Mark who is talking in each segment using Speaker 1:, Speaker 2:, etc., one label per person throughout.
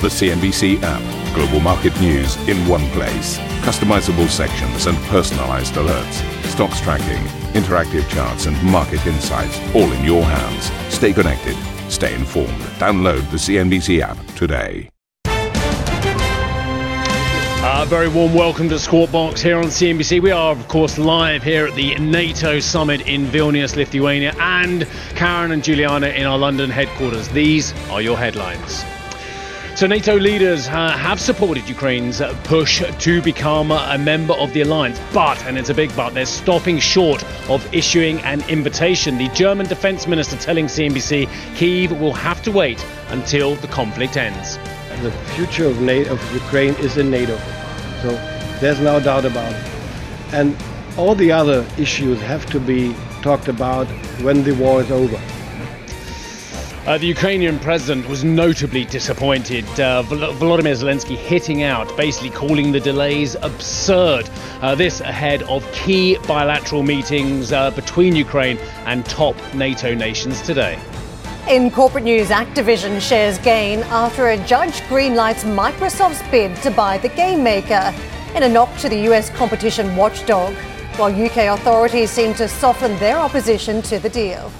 Speaker 1: The CNBC app. Global market news in one place. Customizable sections and personalized alerts. Stocks tracking, interactive charts, and market insights all in your hands. Stay connected. Stay informed. Download the CNBC app today.
Speaker 2: A very warm welcome to Squawk Box here on CNBC. We are, of course, live here at the NATO summit in Vilnius, Lithuania, and Karen and Juliana in our London headquarters. These are your headlines. So, NATO leaders uh, have supported Ukraine's push to become a member of the alliance, but, and it's a big but, they're stopping short of issuing an invitation. The German defense minister telling CNBC Kyiv will have to wait until the conflict ends.
Speaker 3: The future of, NATO, of Ukraine is in NATO, so there's no doubt about it. And all the other issues have to be talked about when the war is over.
Speaker 2: Uh, the Ukrainian president was notably disappointed. Uh, Vol- Volodymyr Zelensky hitting out, basically calling the delays absurd. Uh, this ahead of key bilateral meetings uh, between Ukraine and top NATO nations today.
Speaker 4: In corporate news, Activision shares gain after a judge greenlights Microsoft's bid to buy the game maker in a knock to the US competition watchdog, while UK authorities seem to soften their opposition to the deal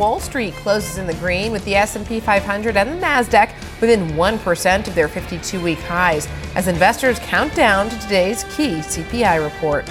Speaker 5: Wall Street closes in the green with the S&P 500 and the Nasdaq within 1% of their 52-week highs as investors count down to today's key CPI report.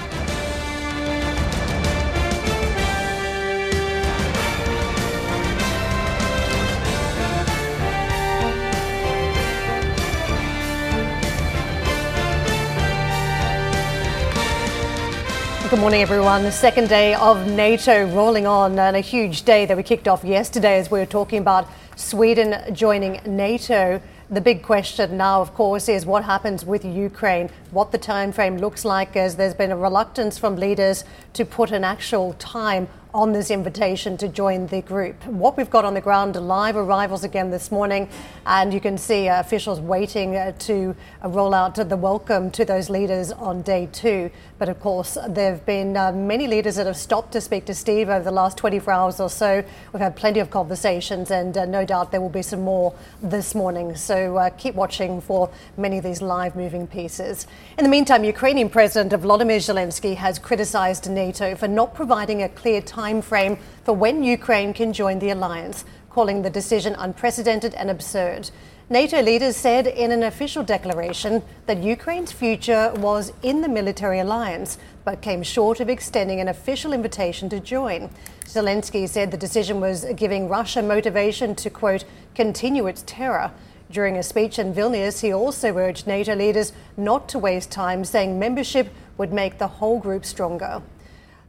Speaker 4: Good morning, everyone. The second day of NATO rolling on, and a huge day that we kicked off yesterday as we were talking about Sweden joining NATO. The big question now, of course, is what happens with Ukraine, what the time frame looks like, as there's been a reluctance from leaders to put an actual time on this invitation to join the group. What we've got on the ground, live arrivals again this morning, and you can see uh, officials waiting uh, to uh, roll out the welcome to those leaders on day two. But of course, there have been uh, many leaders that have stopped to speak to Steve over the last 24 hours or so. We've had plenty of conversations, and uh, no doubt there will be some more this morning. So uh, keep watching for many of these live moving pieces. In the meantime, Ukrainian President Volodymyr Zelensky has criticized NATO for not providing a clear time frame for when Ukraine can join the alliance, calling the decision unprecedented and absurd. NATO leaders said in an official declaration that Ukraine's future was in the military alliance, but came short of extending an official invitation to join. Zelensky said the decision was giving Russia motivation to, quote, continue its terror. During a speech in Vilnius, he also urged NATO leaders not to waste time, saying membership would make the whole group stronger.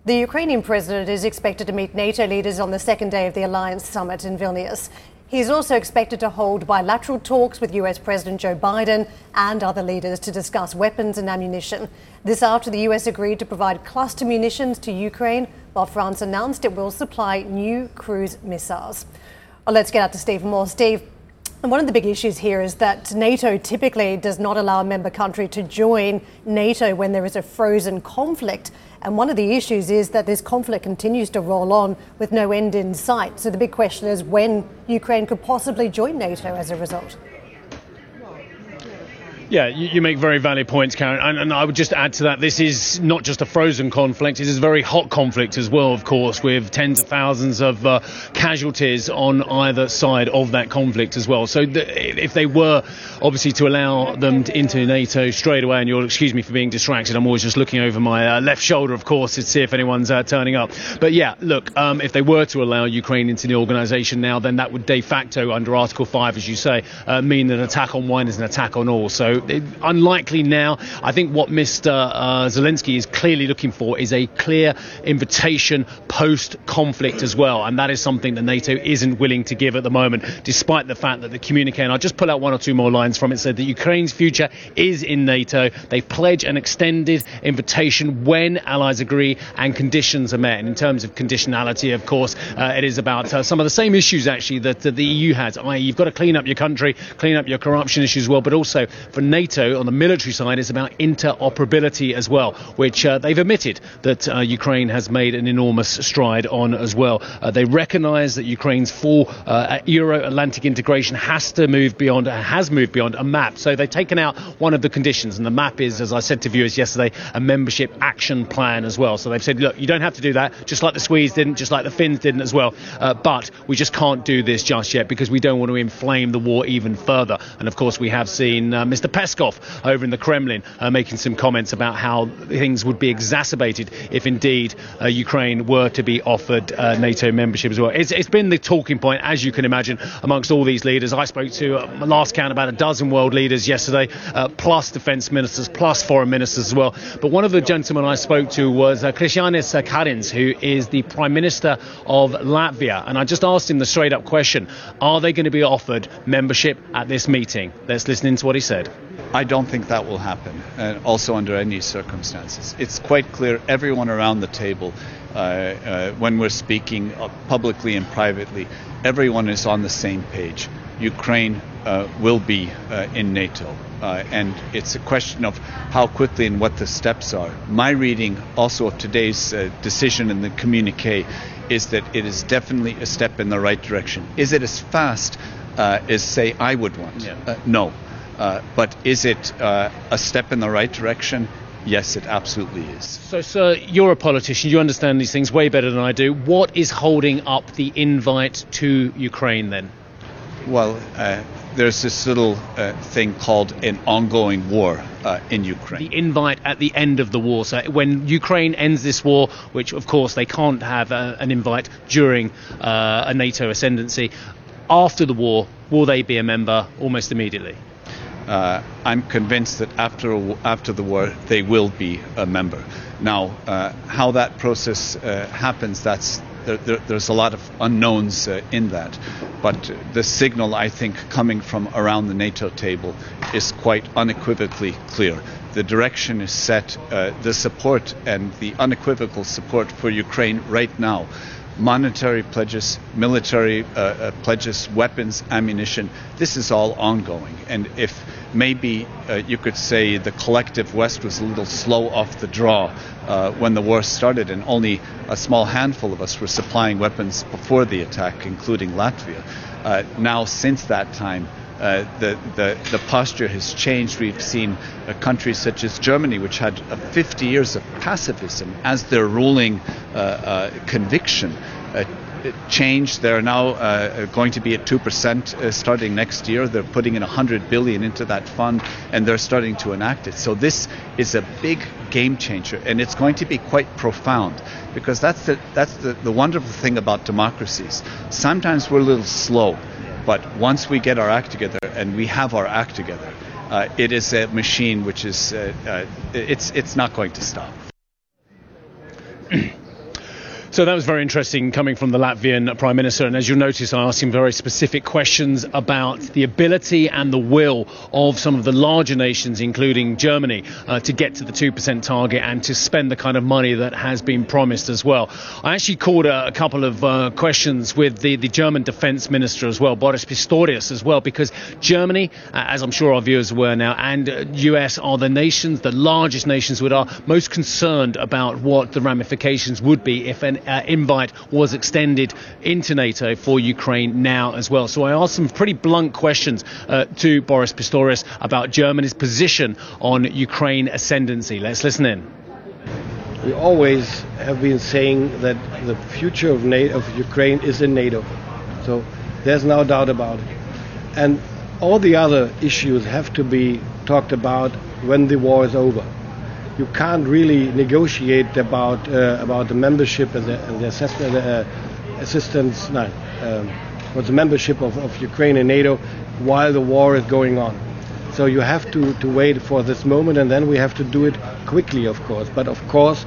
Speaker 4: The Ukrainian president is expected to meet NATO leaders on the second day of the alliance summit in Vilnius. He is also expected to hold bilateral talks with US President Joe Biden and other leaders to discuss weapons and ammunition. This after the US agreed to provide cluster munitions to Ukraine, while France announced it will supply new cruise missiles. Well, let's get out to Steve Moore. Steve, one of the big issues here is that NATO typically does not allow a member country to join NATO when there is a frozen conflict. And one of the issues is that this conflict continues to roll on with no end in sight. So the big question is when Ukraine could possibly join NATO as a result.
Speaker 2: Yeah, you, you, make very valid points, Karen. And, and, I would just add to that, this is not just a frozen conflict, it is a very hot conflict as well, of course, with tens of thousands of uh, casualties on either side of that conflict as well. So if they were obviously to allow them to, into NATO straight away, and you'll excuse me for being distracted, I'm always just looking over my uh, left shoulder, of course, to see if anyone's uh, turning up. But yeah, look, um, if they were to allow Ukraine into the organisation now, then that would de facto, under Article 5, as you say, uh, mean that an attack on one is an attack on all. So unlikely now. I think what Mr. Uh, Zelensky is clearly looking for is a clear invitation post conflict as well. And that is something that NATO isn't willing to give at the moment, despite the fact that the communique, and I'll just pull out one or two more lines from it, said that Ukraine's future is in NATO. They pledge an extended invitation when allies agree and conditions are met. And in terms of conditionality, of course, uh, it is about uh, some of the same issues actually that, that the EU has, i.e., you've got to clean up your country, clean up your corruption issues as well, but also for NATO on the military side is about interoperability as well, which uh, they've admitted that uh, Ukraine has made an enormous stride on as well. Uh, they recognise that Ukraine's full uh, Euro-Atlantic integration has to move beyond, has moved beyond a map. So they've taken out one of the conditions, and the map is, as I said to viewers yesterday, a membership action plan as well. So they've said, look, you don't have to do that, just like the Swedes didn't, just like the Finns didn't as well. Uh, but we just can't do this just yet because we don't want to inflame the war even further. And of course, we have seen uh, Mr. Peskov over in the Kremlin uh, making some comments about how things would be exacerbated if indeed uh, Ukraine were to be offered uh, NATO membership as well. It's, it's been the talking point, as you can imagine, amongst all these leaders. I spoke to, uh, last count, about a dozen world leaders yesterday, uh, plus defence ministers, plus foreign ministers as well. But one of the gentlemen I spoke to was uh, Krišjānis Kariņš, who is the Prime Minister of Latvia. And I just asked him the straight up question Are they going to be offered membership at this meeting? Let's listen into what he said.
Speaker 6: I don't think that will happen, uh, also under any circumstances. It's quite clear, everyone around the table, uh, uh, when we're speaking uh, publicly and privately, everyone is on the same page. Ukraine uh, will be uh, in NATO. and it's a question of how quickly and what the steps are. My reading also of today's decision in the communique is that it is definitely a step in the right direction. Is it as fast as, say, I would want?
Speaker 2: Yeah.
Speaker 6: no. Uh, but is it uh, a step in the right direction? Yes, it absolutely is.
Speaker 2: So, sir, you're a politician. You understand these things way better than I do. What is holding up the invite to Ukraine then?
Speaker 6: Well, uh, there's this little uh, thing called an ongoing war uh, in Ukraine.
Speaker 2: The invite at the end of the war. So, when Ukraine ends this war, which of course they can't have uh, an invite during a NATO ascendancy, after the war, will they be a member almost immediately?
Speaker 6: Uh, I'm convinced that after after the war they will be a member. Now, uh, how that process uh, happens, that's there, there, there's a lot of unknowns uh, in that, but the signal I think coming from around the NATO table is quite unequivocally clear. The direction is set. Uh, the support and the unequivocal support for Ukraine right now monetary pledges, military uh, uh, pledges, weapons, ammunition. This is all ongoing. And if maybe uh, you could say the collective West was a little slow off the draw uh, when the war started, and only a small handful of us were supplying weapons before the attack, including Latvia. Uh, now, since that time, uh, the, the, the posture has changed. We've seen uh, countries such as Germany, which had uh, 50 years of pacifism as their ruling uh, uh, conviction, change. They're now going to be at 2% starting next year. They're putting in 100 billion into that fund and they're starting to enact it. So this is a big game changer and it's going to be quite profound because that's the, that's the, the wonderful thing about democracies. Sometimes we're a little slow but once we get our act together, and we have our act together, uh, it is a machine which is uh, uh, it's it's not going to stop.
Speaker 2: So that was very interesting coming from the Latvian Prime Minister. And as you'll notice, I asked him very specific questions about the ability and the will of some of the larger nations, including Germany, uh, to get to the 2% target and to spend the kind of money that has been promised as well. I actually called a, a couple of uh, questions with the, the German Defense Minister as well, Boris Pistorius as well, because Germany, uh, as I'm sure our viewers were now, and US uh, are the nations, the largest nations that are most concerned about what the ramifications would be if an uh, invite was extended into NATO for Ukraine now as well. So I asked some pretty blunt questions uh, to Boris Pistorius about Germany's position on Ukraine ascendancy. Let's listen in.
Speaker 3: We always have been saying that the future of, NATO, of Ukraine is in NATO. So there's no doubt about it. And all the other issues have to be talked about when the war is over you can't really negotiate about uh, about the membership and the, and the assessment, uh, assistance, no, um, or the membership of, of Ukraine in NATO while the war is going on. So you have to, to wait for this moment, and then we have to do it quickly, of course. But of course,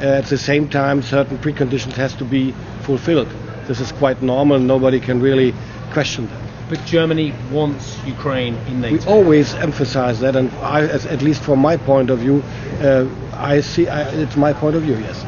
Speaker 3: uh, at the same time, certain preconditions has to be fulfilled. This is quite normal. Nobody can really question that.
Speaker 2: But Germany wants Ukraine in NATO.
Speaker 3: We always emphasize that, and I, at least from my point of view, uh, I see I, it's my point of view. Yes.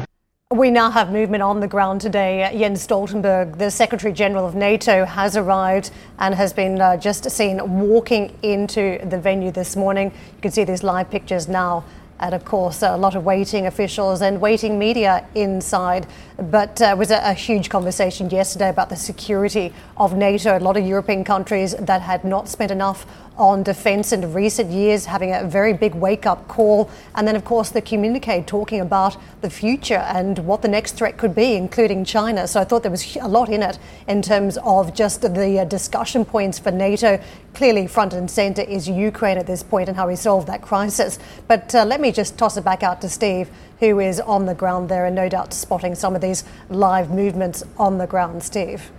Speaker 4: We now have movement on the ground today. Jens Stoltenberg, the Secretary General of NATO, has arrived and has been uh, just seen walking into the venue this morning. You can see these live pictures now and of course, a lot of waiting officials and waiting media inside. But uh, was a, a, huge conversation yesterday about the security of NATO. A lot of European countries that had not spent enough on defence in recent years, having a very big wake up call. And then, of course, the communique talking about the future and what the next threat could be, including China. So I thought there was a lot in it in terms of just the uh, discussion points for NATO. Clearly, front and centre is Ukraine at this point and how we solve that crisis. But uh, let me just toss it back out to Steve, who is on the ground there and no doubt spotting some of these live movements on the ground. Steve.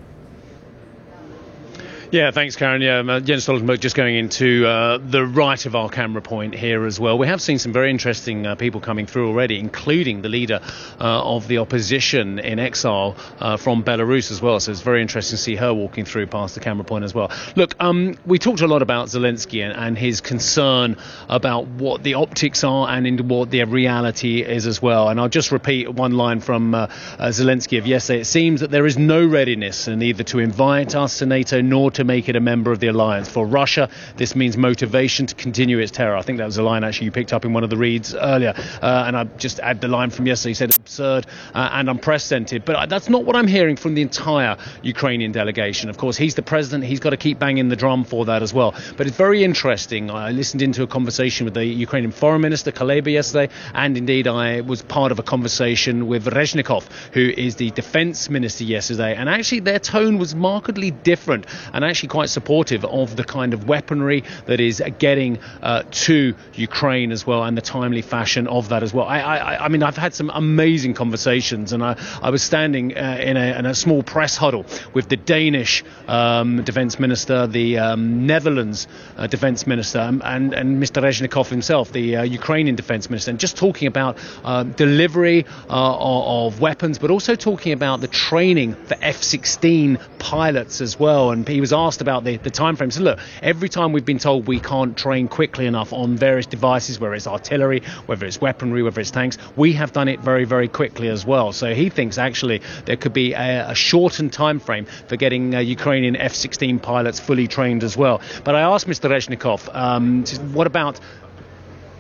Speaker 2: Yeah, thanks, Karen. Yeah, uh, Jens Stoltenberg just going into uh, the right of our camera point here as well. We have seen some very interesting uh, people coming through already, including the leader uh, of the opposition in exile uh, from Belarus as well. So it's very interesting to see her walking through past the camera point as well. Look, um, we talked a lot about Zelensky and, and, his concern about what the optics are and what the reality is as well. And I'll just repeat one line from Zelensky of yesterday. It seems that there is no readiness neither to invite us to NATO nor to make it a member of the alliance. For Russia, this means motivation to continue its terror. I think that was a line actually you picked up in one of the reads earlier. Uh, and I just add the line from yesterday. He said absurd uh, and unprecedented. But that's not what I'm hearing from the entire Ukrainian delegation. Of course, he's the president. He's got to keep banging the drum for that as well. But it's very interesting. I listened into a conversation with the Ukrainian foreign minister, Kuleba, yesterday. And indeed, I was part of a conversation with Reznikov, who is the defense minister yesterday. And actually, their tone was markedly different. And actually quite supportive of the kind of weaponry that is getting uh, to Ukraine as well and the timely fashion of that as well. I, I, I mean, I've had some amazing conversations, and I, I was standing uh, in, a, in, a, small press huddle with the Danish um, defense minister, the um, Netherlands uh, defense minister, and, and, and Mr. Reznikov himself, the uh, Ukrainian defense minister, and just talking about uh, delivery uh, of, of weapons, but also talking about the training for F 16 pilots as well. And he was asked about the, the time frame. So look, every time we've been told we can't train quickly enough on various devices, whether it's artillery, whether it's weaponry, whether it's tanks, we have done it very, very quickly as well. So he thinks actually there could be a, a shortened time frame for getting uh, Ukrainian F-16 pilots fully trained as well. But I asked Mr. Reznikov, um, what about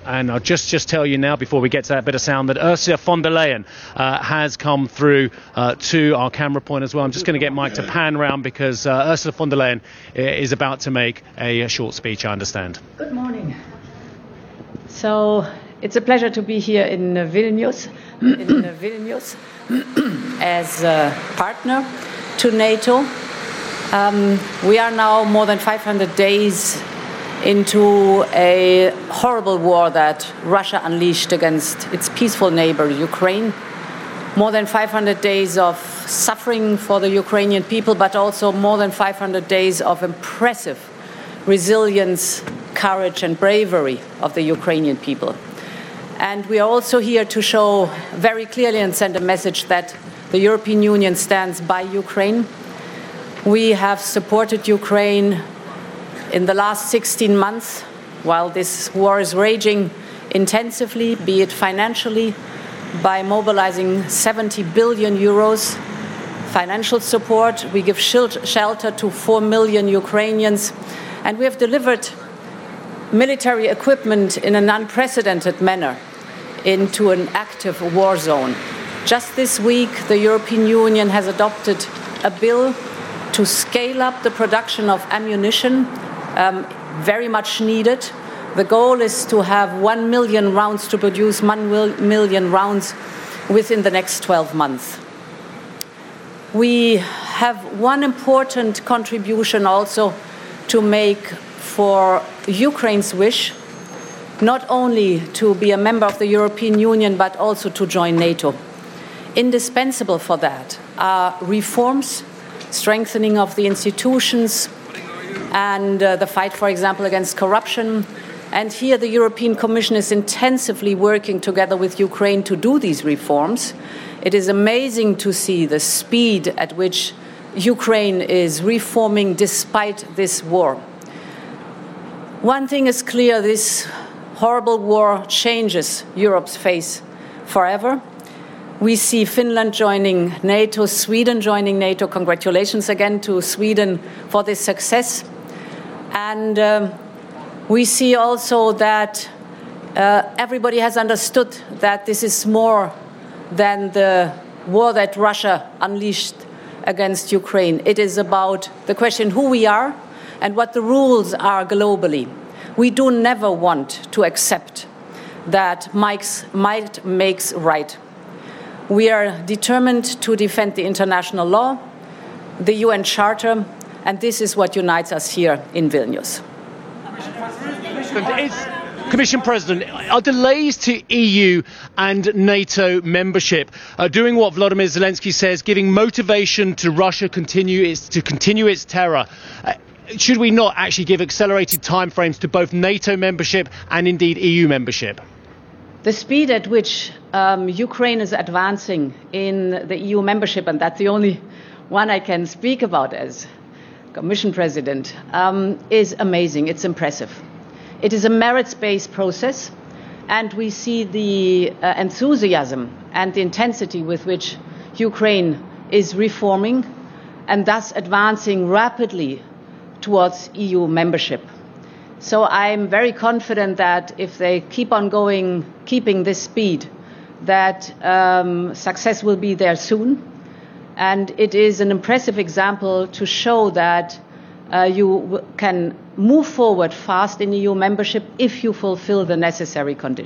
Speaker 2: and I'll just, just tell you now, before we get to that bit of sound, that Ursula von der Leyen uh, has come through uh, to our camera point as well. I'm just going to get Mike to pan round because uh, Ursula von der Leyen uh, is about to make a, short speech, I understand.
Speaker 7: Good morning. So it's a pleasure to be here in Vilnius, in Vilnius as a partner to NATO. Um, we are now more than 500 days into a horrible war that Russia unleashed against its peaceful neighbor, Ukraine. More than 500 days of suffering for the Ukrainian people, but also more than 500 days of impressive resilience, courage, and bravery of the Ukrainian people. And we are also here to show very clearly and send a message that the European Union stands by Ukraine. We have supported Ukraine in the last 16 months, while this war is raging intensively, be it financially, by mobilizing 70 billion euros financial support. We give shelter to 4 million Ukrainians, and we have delivered military equipment in an unprecedented manner into an active war zone. Just this week, the European Union has adopted a bill to scale up the production of ammunition um, very much needed. The goal is to have 1 million rounds to produce 1 million rounds within the next 12 months. We have one important contribution also to make for Ukraine's wish not only to be a member of the European Union but also to join NATO. Indispensable for that are reforms, strengthening of the institutions, and uh, the fight, for example, against corruption. And here the European Commission is intensively working together with Ukraine to do these reforms. It is amazing to see the speed at which Ukraine is reforming despite this war. One thing is clear this horrible war changes Europe's face forever. We see Finland joining NATO, Sweden joining NATO. Congratulations again to Sweden for this success. And um, we see also that uh, everybody has understood that this is more than the war that Russia unleashed against Ukraine. It is about the question who we are and what the rules are globally. We do never want to accept that might makes right. We are determined to defend the international law, the UN Charter, and this is what unites us here in Vilnius.
Speaker 2: Commission President, are delays to EU and NATO membership uh, doing what Vladimir Zelensky says, giving motivation to Russia continue its, to continue its terror? Uh, should we not actually give accelerated timeframes to both NATO membership and indeed EU membership?
Speaker 7: The speed at which um, Ukraine is advancing in the EU membership, and that's the only one I can speak about as Commission President, um, is amazing. It's impressive. It is a merits based process, and we see the uh, enthusiasm and the intensity with which Ukraine is reforming and thus advancing rapidly towards EU membership. So I'm very confident that if they keep on going, keeping this speed, that um, success will be there soon. And it is an impressive example to show that uh, you can move forward fast in EU membership if you fulfill the necessary conditions.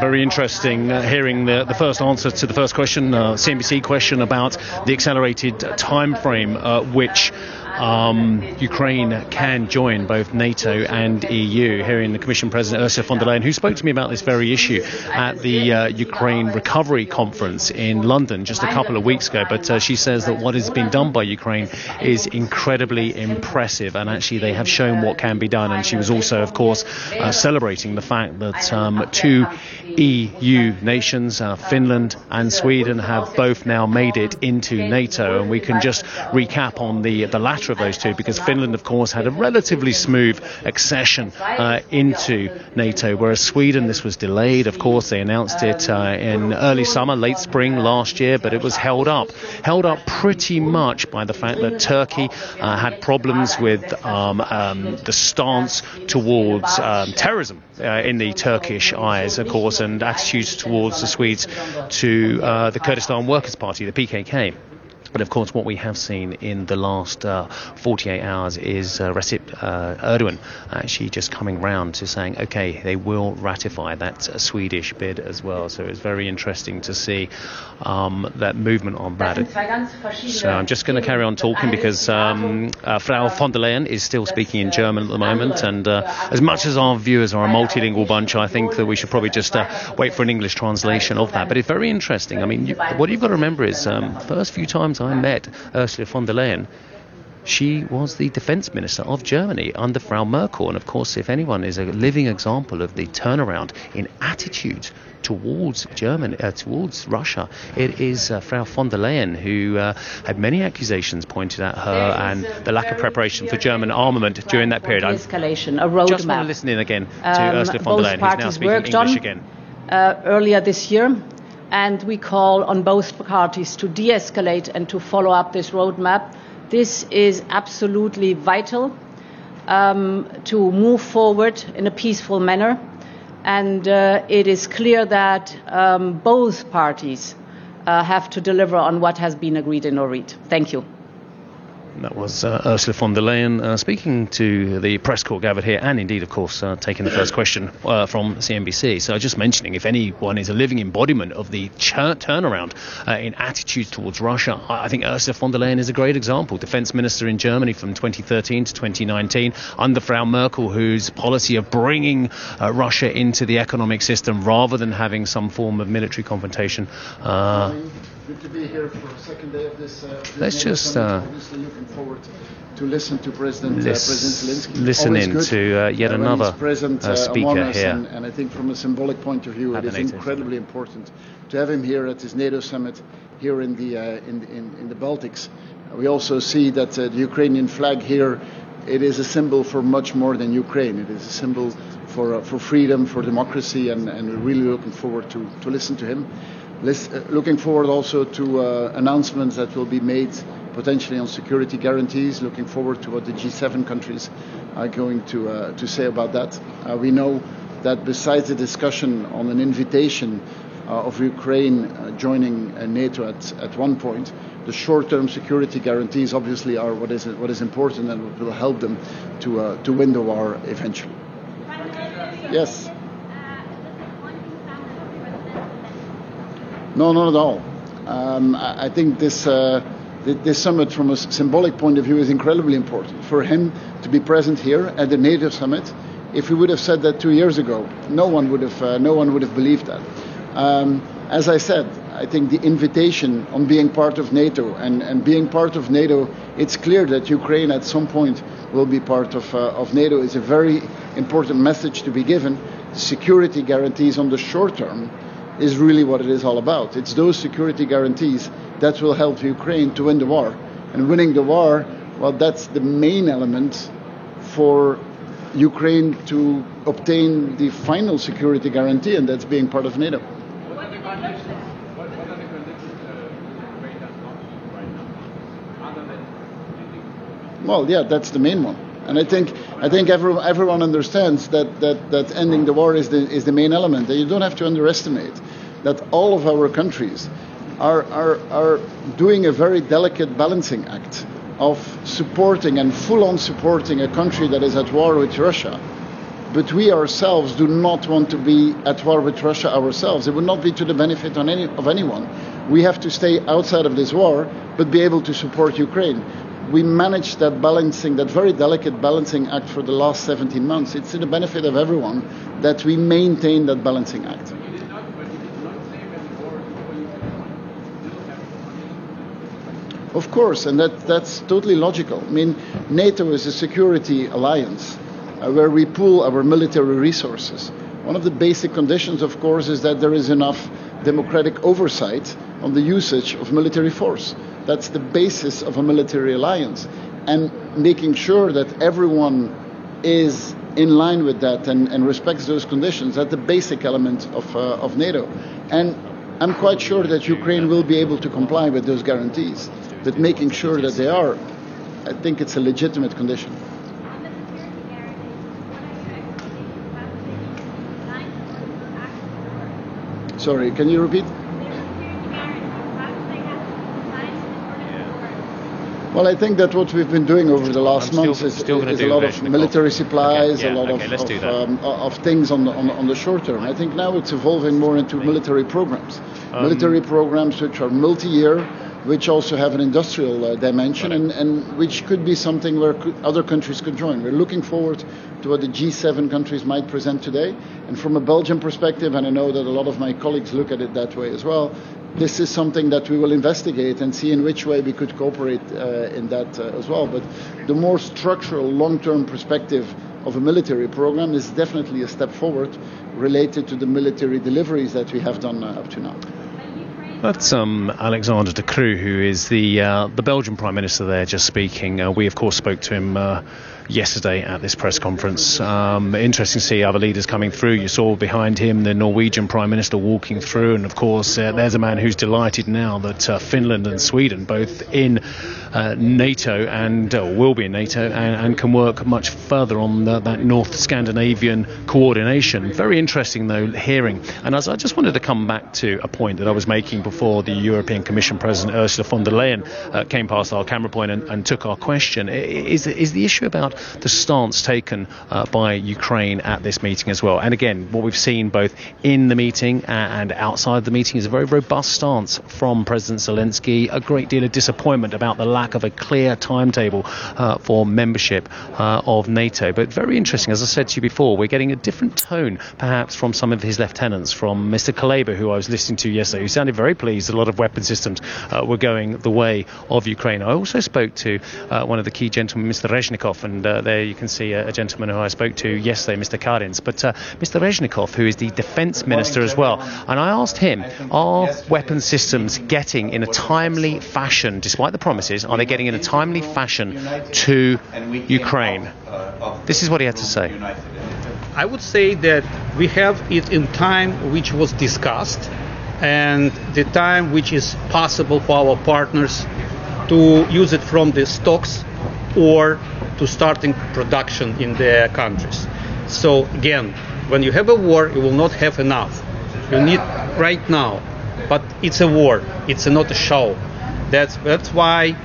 Speaker 2: Very interesting uh, hearing the, the first answer to the first question, uh, CNBC question about the accelerated time frame uh, which um, Ukraine can join both NATO and EU. Hearing the Commission President Ursula von der Leyen, who spoke to me about this very issue at the uh, Ukraine Recovery Conference in London just a couple of weeks ago. But uh, she says that what has been done by Ukraine is incredibly impressive, and actually they have shown what can be done. And she was also, of course, uh, celebrating the fact that um, two EU nations, uh, Finland and Sweden, have both now made it into NATO. And we can just recap on the the latter of those two because Finland, of course, had a relatively smooth accession uh, into NATO, whereas Sweden, this was delayed. Of course, they announced it uh, in early summer, late spring last year, but it was held up. Held up pretty much by the fact that Turkey uh, had problems with um, um, the stance towards um, terrorism uh, in the Turkish eyes, of course, and attitudes towards the Swedes to uh, the Kurdistan Workers' Party, the PKK. But of course, what we have seen in the last uh, 48 hours is uh, Recep uh, Erdogan actually just coming round to saying, okay, they will ratify that uh, Swedish bid as well. So it's very interesting to see um, that movement on that. So I'm just going to carry on talking because um, uh, Frau von der Leyen is still speaking in German at the moment. And uh, as much as our viewers are a multilingual bunch, I think that we should probably just wait for an English translation of that. But it's very interesting. I mean, you, what you've got to remember is um, first few times I met Ursula von der Leyen, she was the defense minister of Germany under Frau Merkel. And of course, if anyone is a living example of the turnaround in attitudes towards Germany, uh, towards Russia, it is uh, Frau von der Leyen who uh, had many accusations pointed at her and the lack of preparation for German armament during that period.
Speaker 7: Escalation, a roadmap.
Speaker 2: Just want to listen in again to um, Ursula von der Leyen, who's now speaking English again.
Speaker 7: Uh, earlier this year, and we call on both parties to de escalate and to follow up this roadmap. This is absolutely vital um, to move forward in a peaceful manner. And uh, it is clear that um, both parties uh, have to deliver on what has been agreed in Ohrid. Thank you.
Speaker 2: That was uh, Ursula von der Leyen uh, speaking to the press corps gathered here, and indeed, of course, uh, taking the first question uh, from CNBC. So, just mentioning if anyone is a living embodiment of the ch- turnaround uh, in attitudes towards Russia, I-, I think Ursula von der Leyen is a great example. Defense minister in Germany from 2013 to 2019, under Frau Merkel, whose policy of bringing uh, Russia into the economic system rather than having some form of military confrontation.
Speaker 8: Good to be here for the second day of this. Uh,
Speaker 2: Let's just, uh,
Speaker 8: looking forward to listen to President uh, President Zelensky.
Speaker 2: listen
Speaker 8: Always
Speaker 2: in
Speaker 8: good,
Speaker 2: to, uh, yet
Speaker 8: when
Speaker 2: another,
Speaker 8: he's present,
Speaker 2: uh,
Speaker 8: uh,
Speaker 2: speaker here
Speaker 8: And, and I think from a symbolic point of view, it is incredibly important to have him here at this NATO summit here in the uh, in, in in the Baltics. We also see that uh, the Ukrainian flag here. It is a symbol for much more than Ukraine. It is a symbol for uh, for freedom, for democracy, and, and we're really looking forward to, to listen to him. Lis- uh, looking forward also to uh, announcements that will be made potentially on security guarantees. Looking forward to what the G7 countries are going to uh, to say about that. Uh, we know that besides the discussion on an invitation uh, of Ukraine uh, joining uh, NATO at, at one point, the short-term security guarantees obviously are what is what is important and will help them to uh, to win the war eventually. Yes. No, not at all. Um, I I think this, thi- this summit, from a symbolic point of view, is incredibly important. For him to be present here at the NATO summit, if we would have said that two years ago, no one would have, uh, no one would have believed that. Um, as I said, I think the invitation on being part of NATO and, and being part of NATO, it's clear that Ukraine at some point will be part of, uh, of NATO. is a very important message to be given. Security guarantees on the short term is really what it is all about. It's those security guarantees that will help Ukraine to win the war. And winning the war, well, that's the main element for Ukraine to obtain the final security guarantee, and that's being part of NATO. Well, yeah, that's the main one, and I think I think every, everyone understands that, that, that ending the war is the is the main element. And you don't have to underestimate that all of our countries are are, are doing a very delicate balancing act of supporting and full-on supporting a country that is at war with Russia. But we ourselves do not want to be at war with Russia ourselves. It would not be to the benefit on any, of anyone. We have to stay outside of this war, but be able to support Ukraine we managed that balancing, that very delicate balancing act for the last 17 months. It's to the benefit of everyone that we maintain that balancing act. Of course, and that, that's totally logical. I mean, NATO is a security alliance uh, where we pool our military resources. One of the basic conditions, of course, is that there is enough democratic oversight on the usage of military force. That's the basis of a military alliance. And making sure that everyone is in line with that and, and respects those conditions, that's the basic element of, uh, of NATO. And I'm quite sure that Ukraine will be able to comply with those guarantees. But making sure that they are, I think it's a legitimate condition. Sorry, can you repeat? Well, I think that what we've been doing over the last
Speaker 2: still-
Speaker 8: months is,
Speaker 2: still
Speaker 8: is a lot of military supplies,
Speaker 2: Okay, yeah,
Speaker 8: a lot
Speaker 2: okay,
Speaker 8: of, of, um, of things on the, on, on the short term. I think now it's evolving more into military programs.
Speaker 2: Um,
Speaker 8: military programs which are multi-year, which also have an industrial uh, dimension, and, and which could be something where other countries could join. We're looking forward to what the G7 countries might present today. And from a Belgian perspective, and I know that a lot of my colleagues look at it that way as well, this is something that we will investigate and see in which way we could cooperate uh, in that uh, as well. But the more structural, long-term perspective of a military program is definitely a step forward related to the military deliveries that we have done uh, up to now.
Speaker 2: That's um, Alexander De Croo, who is the uh, the Belgian Prime Minister there, just speaking. Uh, we, of course, spoke to him uh, yesterday at this press conference. Um, interesting to see other leaders coming through. You saw behind him the Norwegian Prime Minister walking through, and of course, uh, there's a man who's delighted now that uh, Finland and Sweden, both in uh, NATO and uh, will be in NATO, and, and, can work much further on the, that North Scandinavian coordination. Very interesting, though, hearing. And as I just wanted to come back to a point that I was making before the European Commission President Ursula von der Leyen uh, came past our camera point and, and, took our question. Is, is the issue about the stance taken uh, by Ukraine at this meeting as well? And again, what we've seen both in the meeting and outside the meeting is a very robust stance from President Zelensky. A great deal of disappointment about the lack of a clear timetable uh, for membership uh, of NATO. But very interesting, as I said to you before, we're getting a different tone perhaps from some of his lieutenants, from Mr. Kuleba, who I was listening to yesterday, who sounded very pleased a lot of weapon systems uh, were going the way of Ukraine. I also spoke to uh, one of the key gentlemen, Mr. Reznikov, and uh, there you can see a, a, gentleman who I spoke to yesterday, Mr. Karins. But uh, Mr. Reznikov, who is the defense minister as well, and I asked him, are weapon systems getting in a timely fashion, despite the promises, are they getting in a timely fashion to Ukraine? This is what he had to say.
Speaker 9: I would say that we have it in time which was discussed and the time which is possible for our partners to use it from the stocks or to starting production in their countries. So again, when you have a war, you will not have enough. You need right now, but it's a war. It's not a show. That's that's why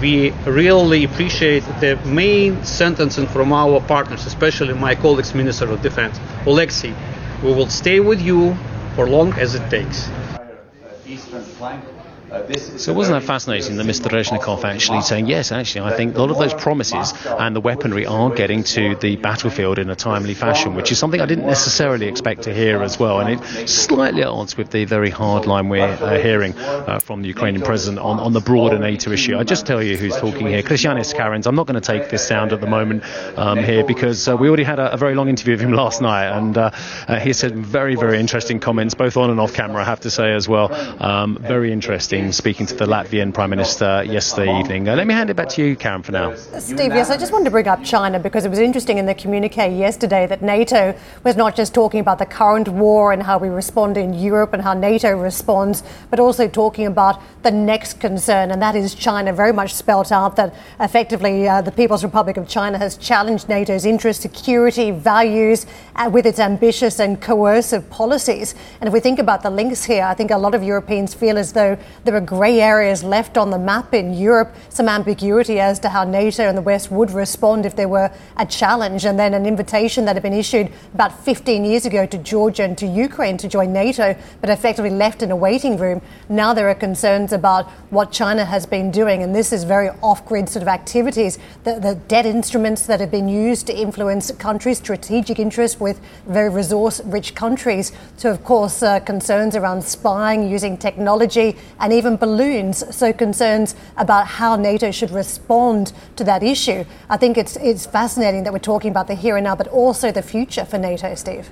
Speaker 9: we really appreciate the main sentencing from our partners, especially my colleagues, Minister of Defense, Alexei. We will stay with you for long as it takes.
Speaker 2: Eastern flank so wasn't that fascinating that Mr. Reznikov actually saying, yes, actually, I think a lot of those promises and the weaponry are getting to the battlefield in a timely fashion, which is something I didn't necessarily expect to hear as well. And it's slightly at odds with the very hard line we're uh, hearing uh, from the Ukrainian president on, on the broader NATO issue. I just tell you who's talking here. Krišjānis Kariņš. I'm not going to take this sound at the moment um, here because uh, we already had a, a, very long interview with him last night and uh, uh, he said very, very interesting comments, both on and off camera, I have to say as well. Um, very interesting speaking to the Latvian Prime Minister yesterday evening. Uh, let me hand it back to you, Karen, for now.
Speaker 4: Steve, yes, I just wanted to bring up China because it was interesting in the communique yesterday that NATO was not just talking about the current war and how we respond in Europe and how NATO responds, but also talking about the next concern, and that is China, very much spelt out that effectively uh, the People's Republic of China has challenged NATO's interests, security, values uh, with its ambitious and coercive policies. And if we think about the links here, I think a lot of Europeans feel as though there are grey areas left on the map in Europe, some ambiguity as to how NATO and the West would respond if there were a challenge, and then an invitation that had been issued about 15 years ago to Georgia and to Ukraine to join NATO, but effectively left in a waiting room. Now there are concerns about what China has been doing, and this is very off grid sort of activities, the, the debt instruments that have been used to influence countries' strategic interests with very resource rich countries, to, of course, uh, concerns around spying using technology and even balloons. So, concerns about how NATO should respond to that issue. I think it's, it's fascinating that we're talking about the here and now, but also the future for NATO, Steve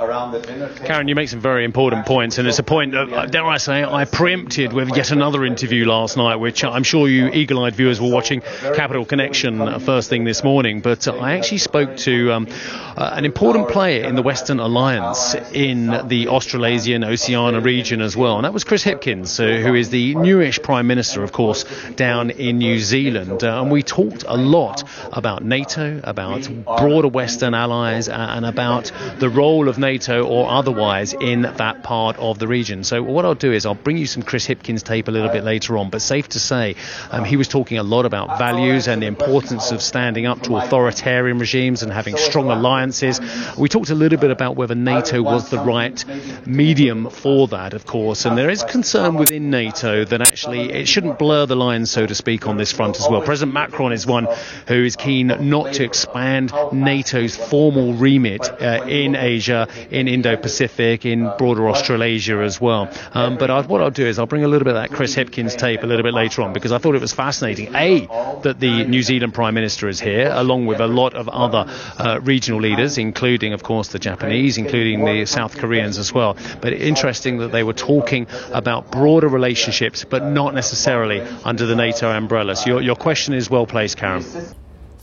Speaker 2: around the dinner table. Karen, you make some very important points, and it's a point, uh, dare I say, I preempted with yet another interview last night, which I'm sure you eagle eyed viewers were watching Capital Connection first thing this morning. But uh, I actually spoke to um, uh, an important player in the Western Alliance in the Australasian Oceania region as well, and that was Chris Hipkins, uh, who is the newish Prime Minister, of course, down in New Zealand. Uh, and we talked a lot about NATO, about broader Western allies, and about the role of NATO NATO or otherwise in that part of the region. So what I'll do is I'll bring you some Chris Hipkins tape a little bit later on. But safe to say, um, he was talking a lot about values and the importance of standing up to authoritarian regimes and having strong alliances. We talked a little bit about whether NATO was the right medium for that, of course. And there is concern within NATO that actually it shouldn't blur the lines, so to speak, on this front as well. President Macron is one who is keen not to expand NATO's formal remit uh, in Asia in Indo-Pacific, in broader Australasia as well. Um, but I, what I'll do is I'll bring a little bit of that Chris Hipkins tape a little bit later on because I thought it was fascinating. A, that the New Zealand Prime Minister is here, along with a lot of other uh, regional leaders, including, of course, the Japanese, including the South Koreans as well. But interesting that they were talking about broader relationships, but not necessarily under the NATO umbrella. So your, your question is well placed, Karen.